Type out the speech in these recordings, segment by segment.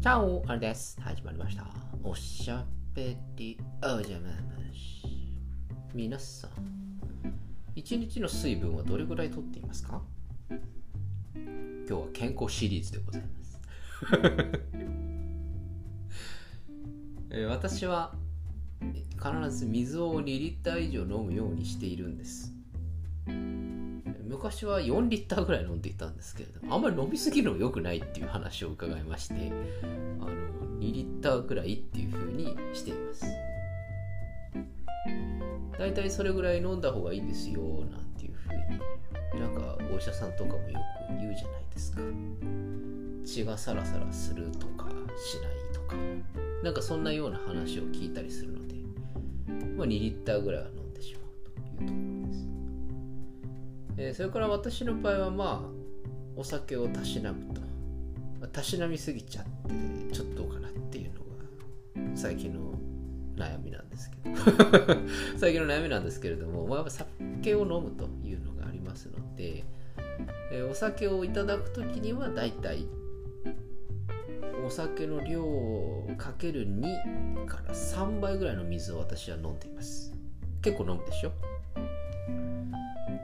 チャオあれです。始まりました。おしゃべりおじゃままし。皆さん、一日の水分はどれぐらいとっていますか？今日は健康シリーズでございます。えー私は必ず水を2リッター以上飲むようにしているんです。昔は4リッターぐらい飲んでいたんですけれどもあんまり飲みすぎるのも良くないっていう話を伺いましてあの2リッターぐらいっていう風にしています。だいたいそれぐらい飲んだ方がいいですよなんていう風になんかお医者さんとかもよく言うじゃないですか。血がサラサラするとかしないとかなんかそんなような話を聞いたりするので、まあ、2リッターぐらいは飲えーそれから私の場合はまあお酒をたしなむと、まあたしなみすぎちゃってちょっとかなっていうのが最近の悩みなんですけど。最近の悩みなんですけれども、まあ、やっぱ酒を飲むというのがありますので、えーお酒をいただく時にはだいたいお酒の量をかける2から3倍ぐらいの水を私は飲んでいます。結構飲むでしょ？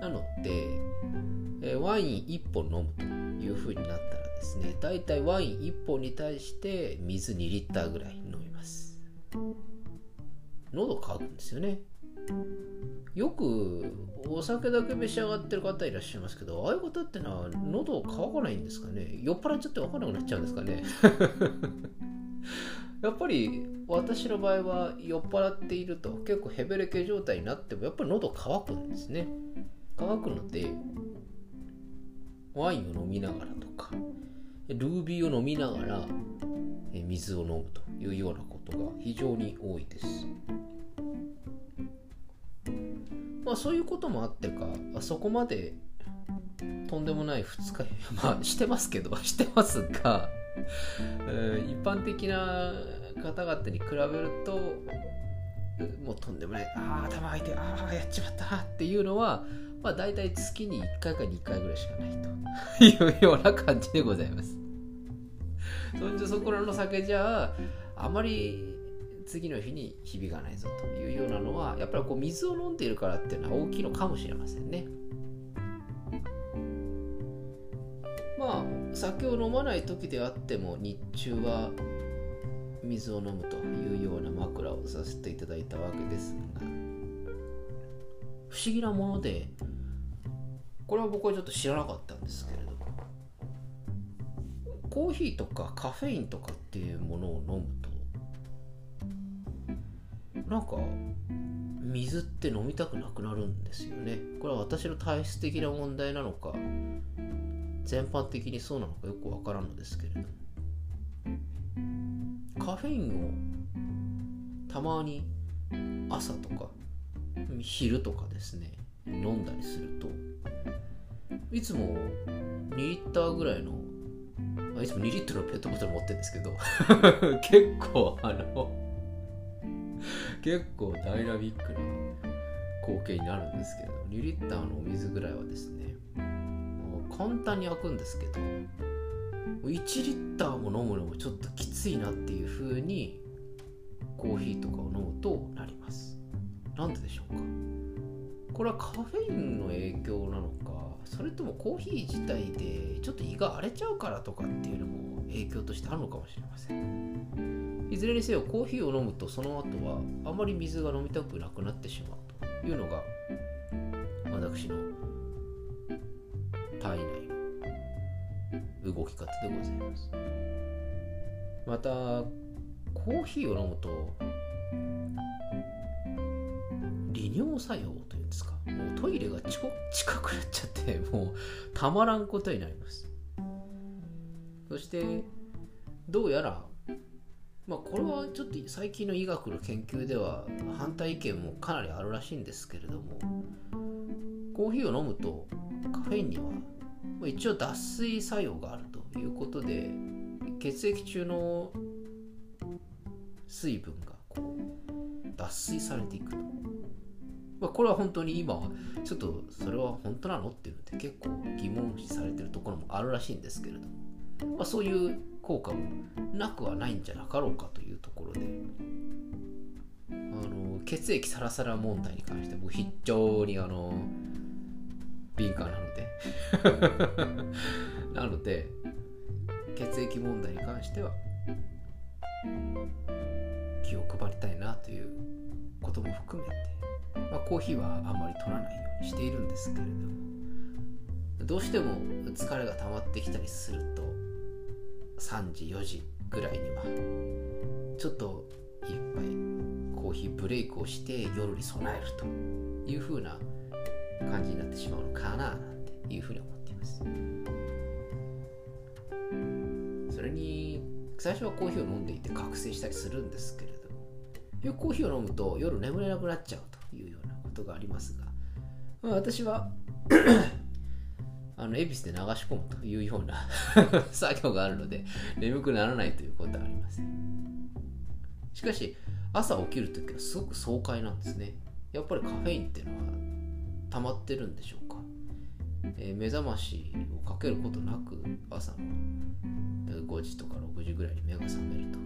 なので、えーワイン1本飲むという風になったらですねだいたいワイン1本に対して水2リッターぐらい飲みます。喉乾くんですよね。よくお酒だけ召し上がってる方いらっしゃいますけどああいう方ってのは喉乾かないんですかね。酔っ払っちゃって分からなくなっちゃうんですかね。やっぱり私の場合は酔っ払っていると結構ヘベレケ状態になってもやっぱり喉乾くんですね。乾くのでワインを飲みながらとかルービーを飲みながら水を飲むというようなことが非常に多いです。まあそういうこともあってかそこまでとんでもない二日 まあしてますけどしてますが、一般的な方々に比べるともうとんでもないああ頭が痛いああやっちまったっていうのはまあ大体月に1回か2回ぐらいしかないと。いうような感じでございます。そんじゃそこらの酒じゃあまり次の日に響かないぞというようなのはやっぱりこう水を飲んでいるからっていうのは大きいのかもしれませんね。まあ酒を飲まない時であっても日中は水を飲むというような枕をさせていただいたわけですが不思議なものでこれは僕はちょっと知らなかったんですけれど。もコーヒーとかカフェインとかっていうものを飲むとなんか水って飲みたくなくなるんですよね。これは私の体質的な問題なのか全般的にそうなのかよくわからんのですけれど。もカフェインをたまに朝とか昼とかですね。飲んだりすると。いつも2リッターぐらいのあいつも2リットルのペットボトル持ってるんですけど。結構あの結構ダイナミックな光景になるんですけど。2リッターのお水ぐらいはですね簡単に開くんですけど1リッターも飲むのもちょっときついなっていう風にコーヒーとかを飲むとなります。なんででしょうか？これはカフェインの影響なのか？それともコーヒー自体でちょっと胃が荒れちゃうからとかっていうのも影響としてあるのかもしれません。いずれにせよコーヒーを飲むとその後はあまり水が飲みたくなくなってしまうというのが私の体内の動き方でございます。またコーヒーを飲むと利尿作用というんですか。もうトイレが近くなっちゃって もうたまらんことになります。そしてどうやらまあこれはちょっと最近の医学の研究では反対意見もかなりあるらしいんですけれどもコーヒーを飲むとカフェインには一応脱水作用があるということで血液中の水分がこう脱水されていくと、まあ、これは本当に今はちょっとそれは本当なのっていうので結構疑問視されてるところもあるらしいんですけれども、まあ、そういう効果もなくはないんじゃなかろうかというところであの血液サラサラ問題に関して僕非常にあの敏感なので なので血液問題に関しては気を配りたいなということも含めて、まあ、コーヒーはあまり取らないようにしているんですけれどもどうしても疲れが溜まってきたりすると3時4時ぐらいにはちょっと一杯コーヒーブレイクをして夜に備えるという風な感じになってしまうのかななんていうふうに思っています。それに最初はコーヒーを飲んでいて覚醒したりするんですけれどもコーヒーを飲むと夜眠れなくなっちゃうというようなことがありますが、まあ、私はあの恵比寿で流し込むというような 作業があるので眠くならないということはありません。しかし朝起きるときはすごく爽快なんですね。やっぱりカフェインっていうのは溜まってるんでしょうか、えー、目覚ましをかけることなく朝の5時とか6時ぐらいに目が覚めると、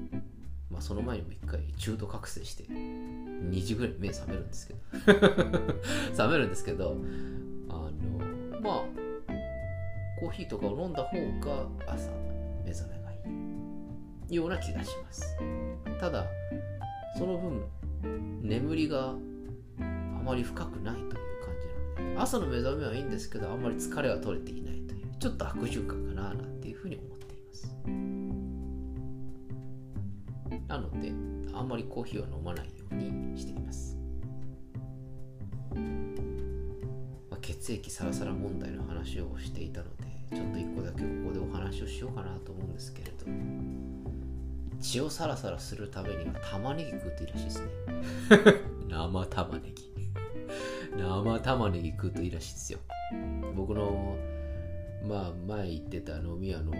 まあ、その前にも1回中途覚醒して2時ぐらいに目覚めるんですけど。覚めるんですけどあのまあコーヒーとかを飲んだ方が朝目覚めがいいような気がします。ただその分眠りがあまり深くないという朝の目覚めはいいんですけどあんまり疲れは取れていないというちょっと悪循環かななんていうふうに思ってなのであんまりコーヒーは飲まないようにしています、まあ、血液サラサラ問題の話をしていたのでちょっと一個だけここでお話をしようかなと思うんですけれど。血をサラサラするためには玉ねぎ食うといいらしいですね。生玉ねぎ。生玉ねぎ食うといいらしいですよ。僕のまあ前言ってた飲み屋の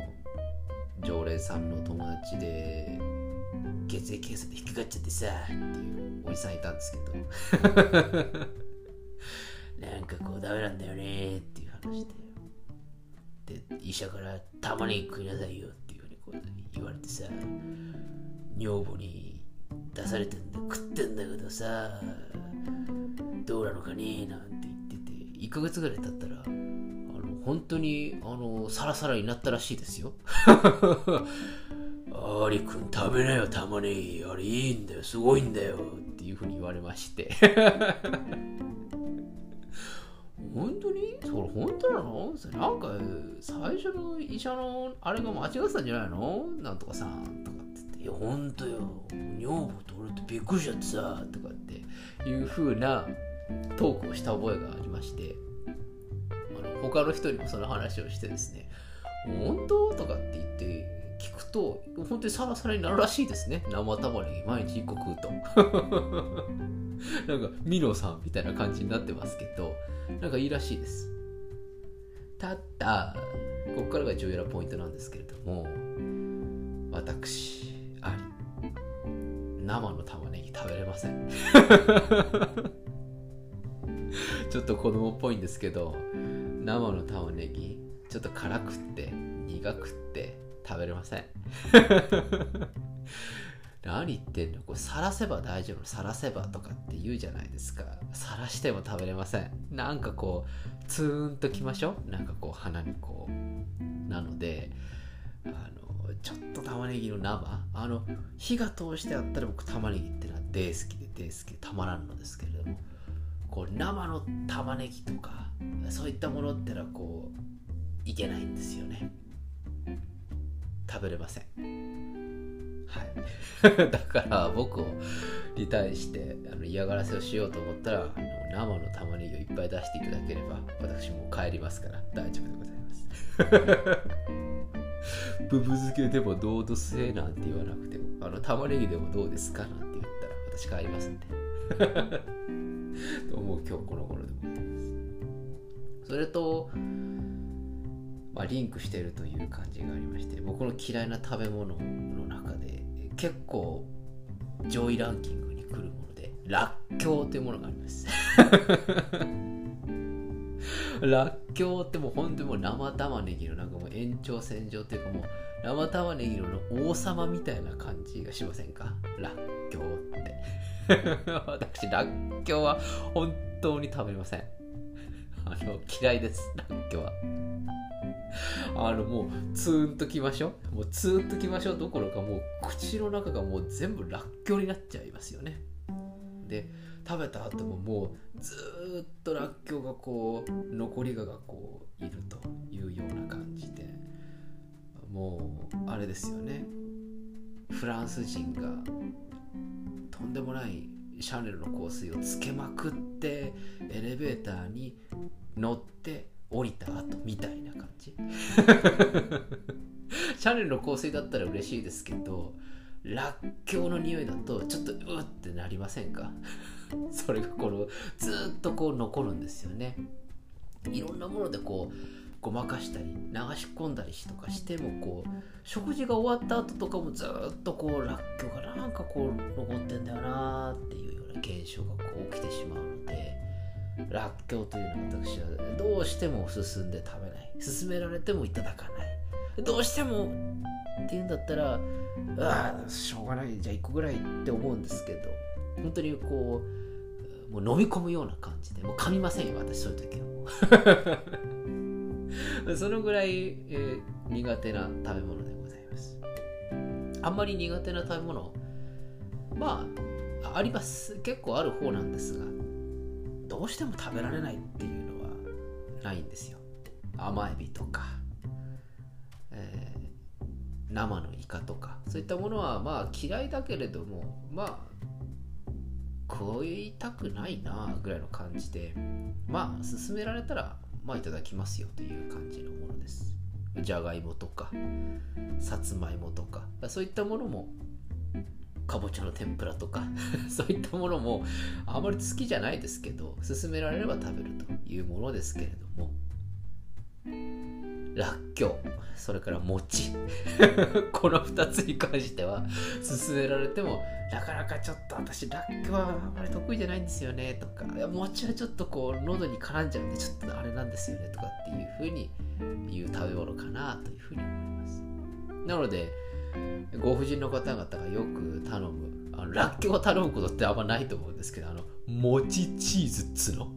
常連さんの友達で血液検査で引っかかっちゃってさっていうおじさんいたんですけど。なんかこうダメなんだよねっていう話で。で医者から玉ねぎ食いなさいよっていうふうにこう言われてさ女房に出されてんだ食ってんだけどさどうなのかねなんて言ってて1ヶ月ぐらい経ったら本当にあのサラサラになったらしいですよ。アリくん食べなよ玉ねぎ。あれいいんだよすごいんだよっていうふうに言われまして。本当に？それ本当なの？なんか最初の医者のあれが間違ってたんじゃないの？なんとかさんとかって言って「いや本当よ。女房と俺ってびっくりしちゃってさ」とかっていうふうなトークをした覚えがありまして。あの他の人にもその話をしてですね本当？とかって言って聞くと本当にサラサラになるらしいですね。生玉ねぎ毎日1個食うと。なんかミノさんみたいな感じになってますけどなんかいいらしいです。ただここからが重要なポイントなんですけれども私あり生の玉ねぎ食べれません。ちょっと子供っぽいんですけど生の玉ねぎちょっと辛くって苦くって食べれません。何言ってんの？これさらせば大丈夫さらせばとかって言うじゃないですか。さらしても食べれません。なんかこうツーンときましょう？なんかこう鼻にこうなのであのちょっと玉ねぎの生？あの火が通してあったら僕玉ねぎってのは大好きで大好きでたまらんのですけれども。こう生の玉ねぎとかそういったものってのはこういけないんですよね食べれません。はい。だから僕に対してあの嫌がらせをしようと思ったら生の玉ねぎをいっぱい出していただければ私も帰りますから大丈夫でございます。ブブ漬けでもどうとせえなんて言わなくてもあの玉ねぎでもどうですかなんて言ったら私帰りますんで。と思う今日この頃でございます。それと、まあ、リンクしてるという感じがありまして僕の嫌いな食べ物の中で結構上位ランキングに来るものでらっきょうというものがあります。らっきょうってもう本当にもう生玉ねぎのなんかもう延長線上っていうかもう生玉ねぎの王様みたいな感じがしませんか？らっきょうって。私らっきょうは本当に食べません。あの嫌いですらっきょうは。あのもうツーンときましょう。もうツーンときましょう。どころかもう口の中がもう全部らっきょうになっちゃいますよね。で食べた後ももうずっとらっきょうがこう残りががこういるというような感じで。もうあれですよね。フランス人がとんでもないシャネルの香水をつけまくってエレベーターに乗って降りた後みたいな感じ。シャネルの香水だったら嬉しいですけどらっきょうの匂いだとちょっとうってなりませんか？それがこのずっとこう残るんですよね。いろんなものでこうごまかしたり流し込んだりとかしてもこう食事が終わった後とかもずっとこうらっきょうがなんかこう残ってんだよなーっていうような現象がこう起きてしまうのでらっきょうというのは私はどうしても進んで食べない。勧められてもいただかない。どうしてもっていうんだったらああしょうがない。じゃあ1個ぐらいって思うんですけど本当にこうもう飲み込むような感じでもう噛みませんよ私そういう時は。そのぐらい、えー苦手な食べ物でございます。あんまり苦手な食べ物まああります。結構ある方なんですがどうしても食べられないっていうのはないんですよ。甘エビとか、えー生のイカとかそういったものはまあ嫌いだけれどもまあ食いたくないなぐらいの感じでまあ勧められたらまあいただきますよという感じのものです。じゃがいもとかさつまいもとかそういったものもかぼちゃの天ぷらとか そういったものもあまり好きじゃないですけど勧められれば食べるというものですけれどもらっきょうそれから餅 この2つに関しては勧められてもなかなかちょっと私らっきょうはあまり得意じゃないんですよねとかいや餅はちょっとこう喉に絡んじゃうんでちょっとあれなんですよねとかっていうふうに言う食べ物かなというふうに思います。なのでご婦人の方々がよく頼むあのらっきょうを頼むことってあんまないと思うんですけどあの餅チーズっつの？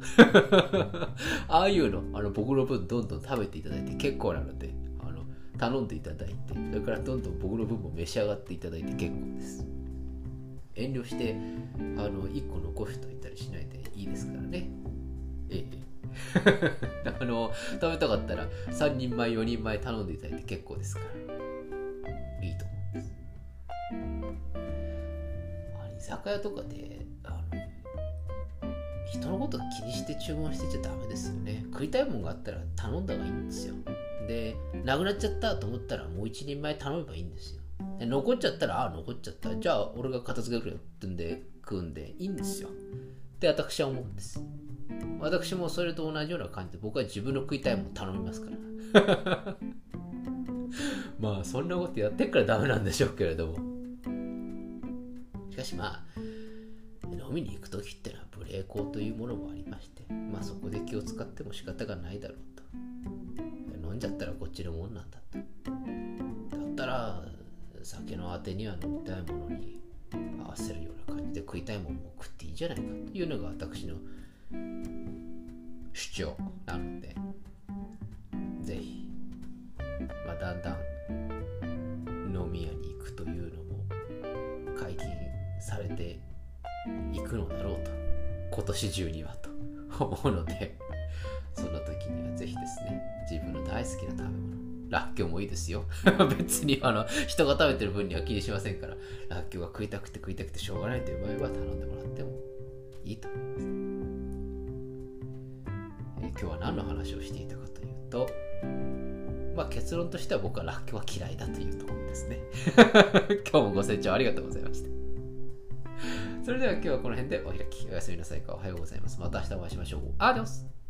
ああいうのあの僕の分どんどん食べていただいて結構なのであの頼んでいただいてそれからどんどん僕の分も召し上がっていただいて結構です。遠慮してあの1個残しといたりしないでいいですからね。ええ。あの食べたかったら3人前4人前頼んでいただいて結構ですから。酒屋とかであの人のこと気にして注文してちゃダメですよね。食いたいもんがあったら頼んだ方がいいんですよ。でなくなっちゃったと思ったらもう一人前頼めばいいんですよ。で残っちゃったらああ残っちゃった。じゃあ俺が片付けるよってんで食うんでいいんですよ。って私は思うんです。私もそれと同じような感じで僕は自分の食いたいもの頼みますから。まあそんなことやってっからダメなんでしょうけれどもしかしまあ飲みに行く時ってのは無礼講というものもありましてまあそこで気を使っても仕方がないだろうと。飲んじゃったらこっちのもんなんだとだったら酒のあてには飲みたいものに合わせるような感じで食いたいものも食っていいじゃないかというのが私の主張なのでぜひ、まあ、だんだん今年中にはと 思うのでそんな時にはぜひですね自分の大好きな食べ物らっきょうもいいですよ。別にあの人が食べてる分には気にしませんかららっきょうが食いたくて食いたくてしょうがないという場合は頼んでもらってもいいと思います、え今日は何の話をしていたかというとまあ結論としては僕はらっきょうは嫌いだというところですね。今日もご清聴ありがとうございました。それでは今日はこの辺でお開き。おやすみなさいか。おはようございます。また明日お会いしましょう。アディオス。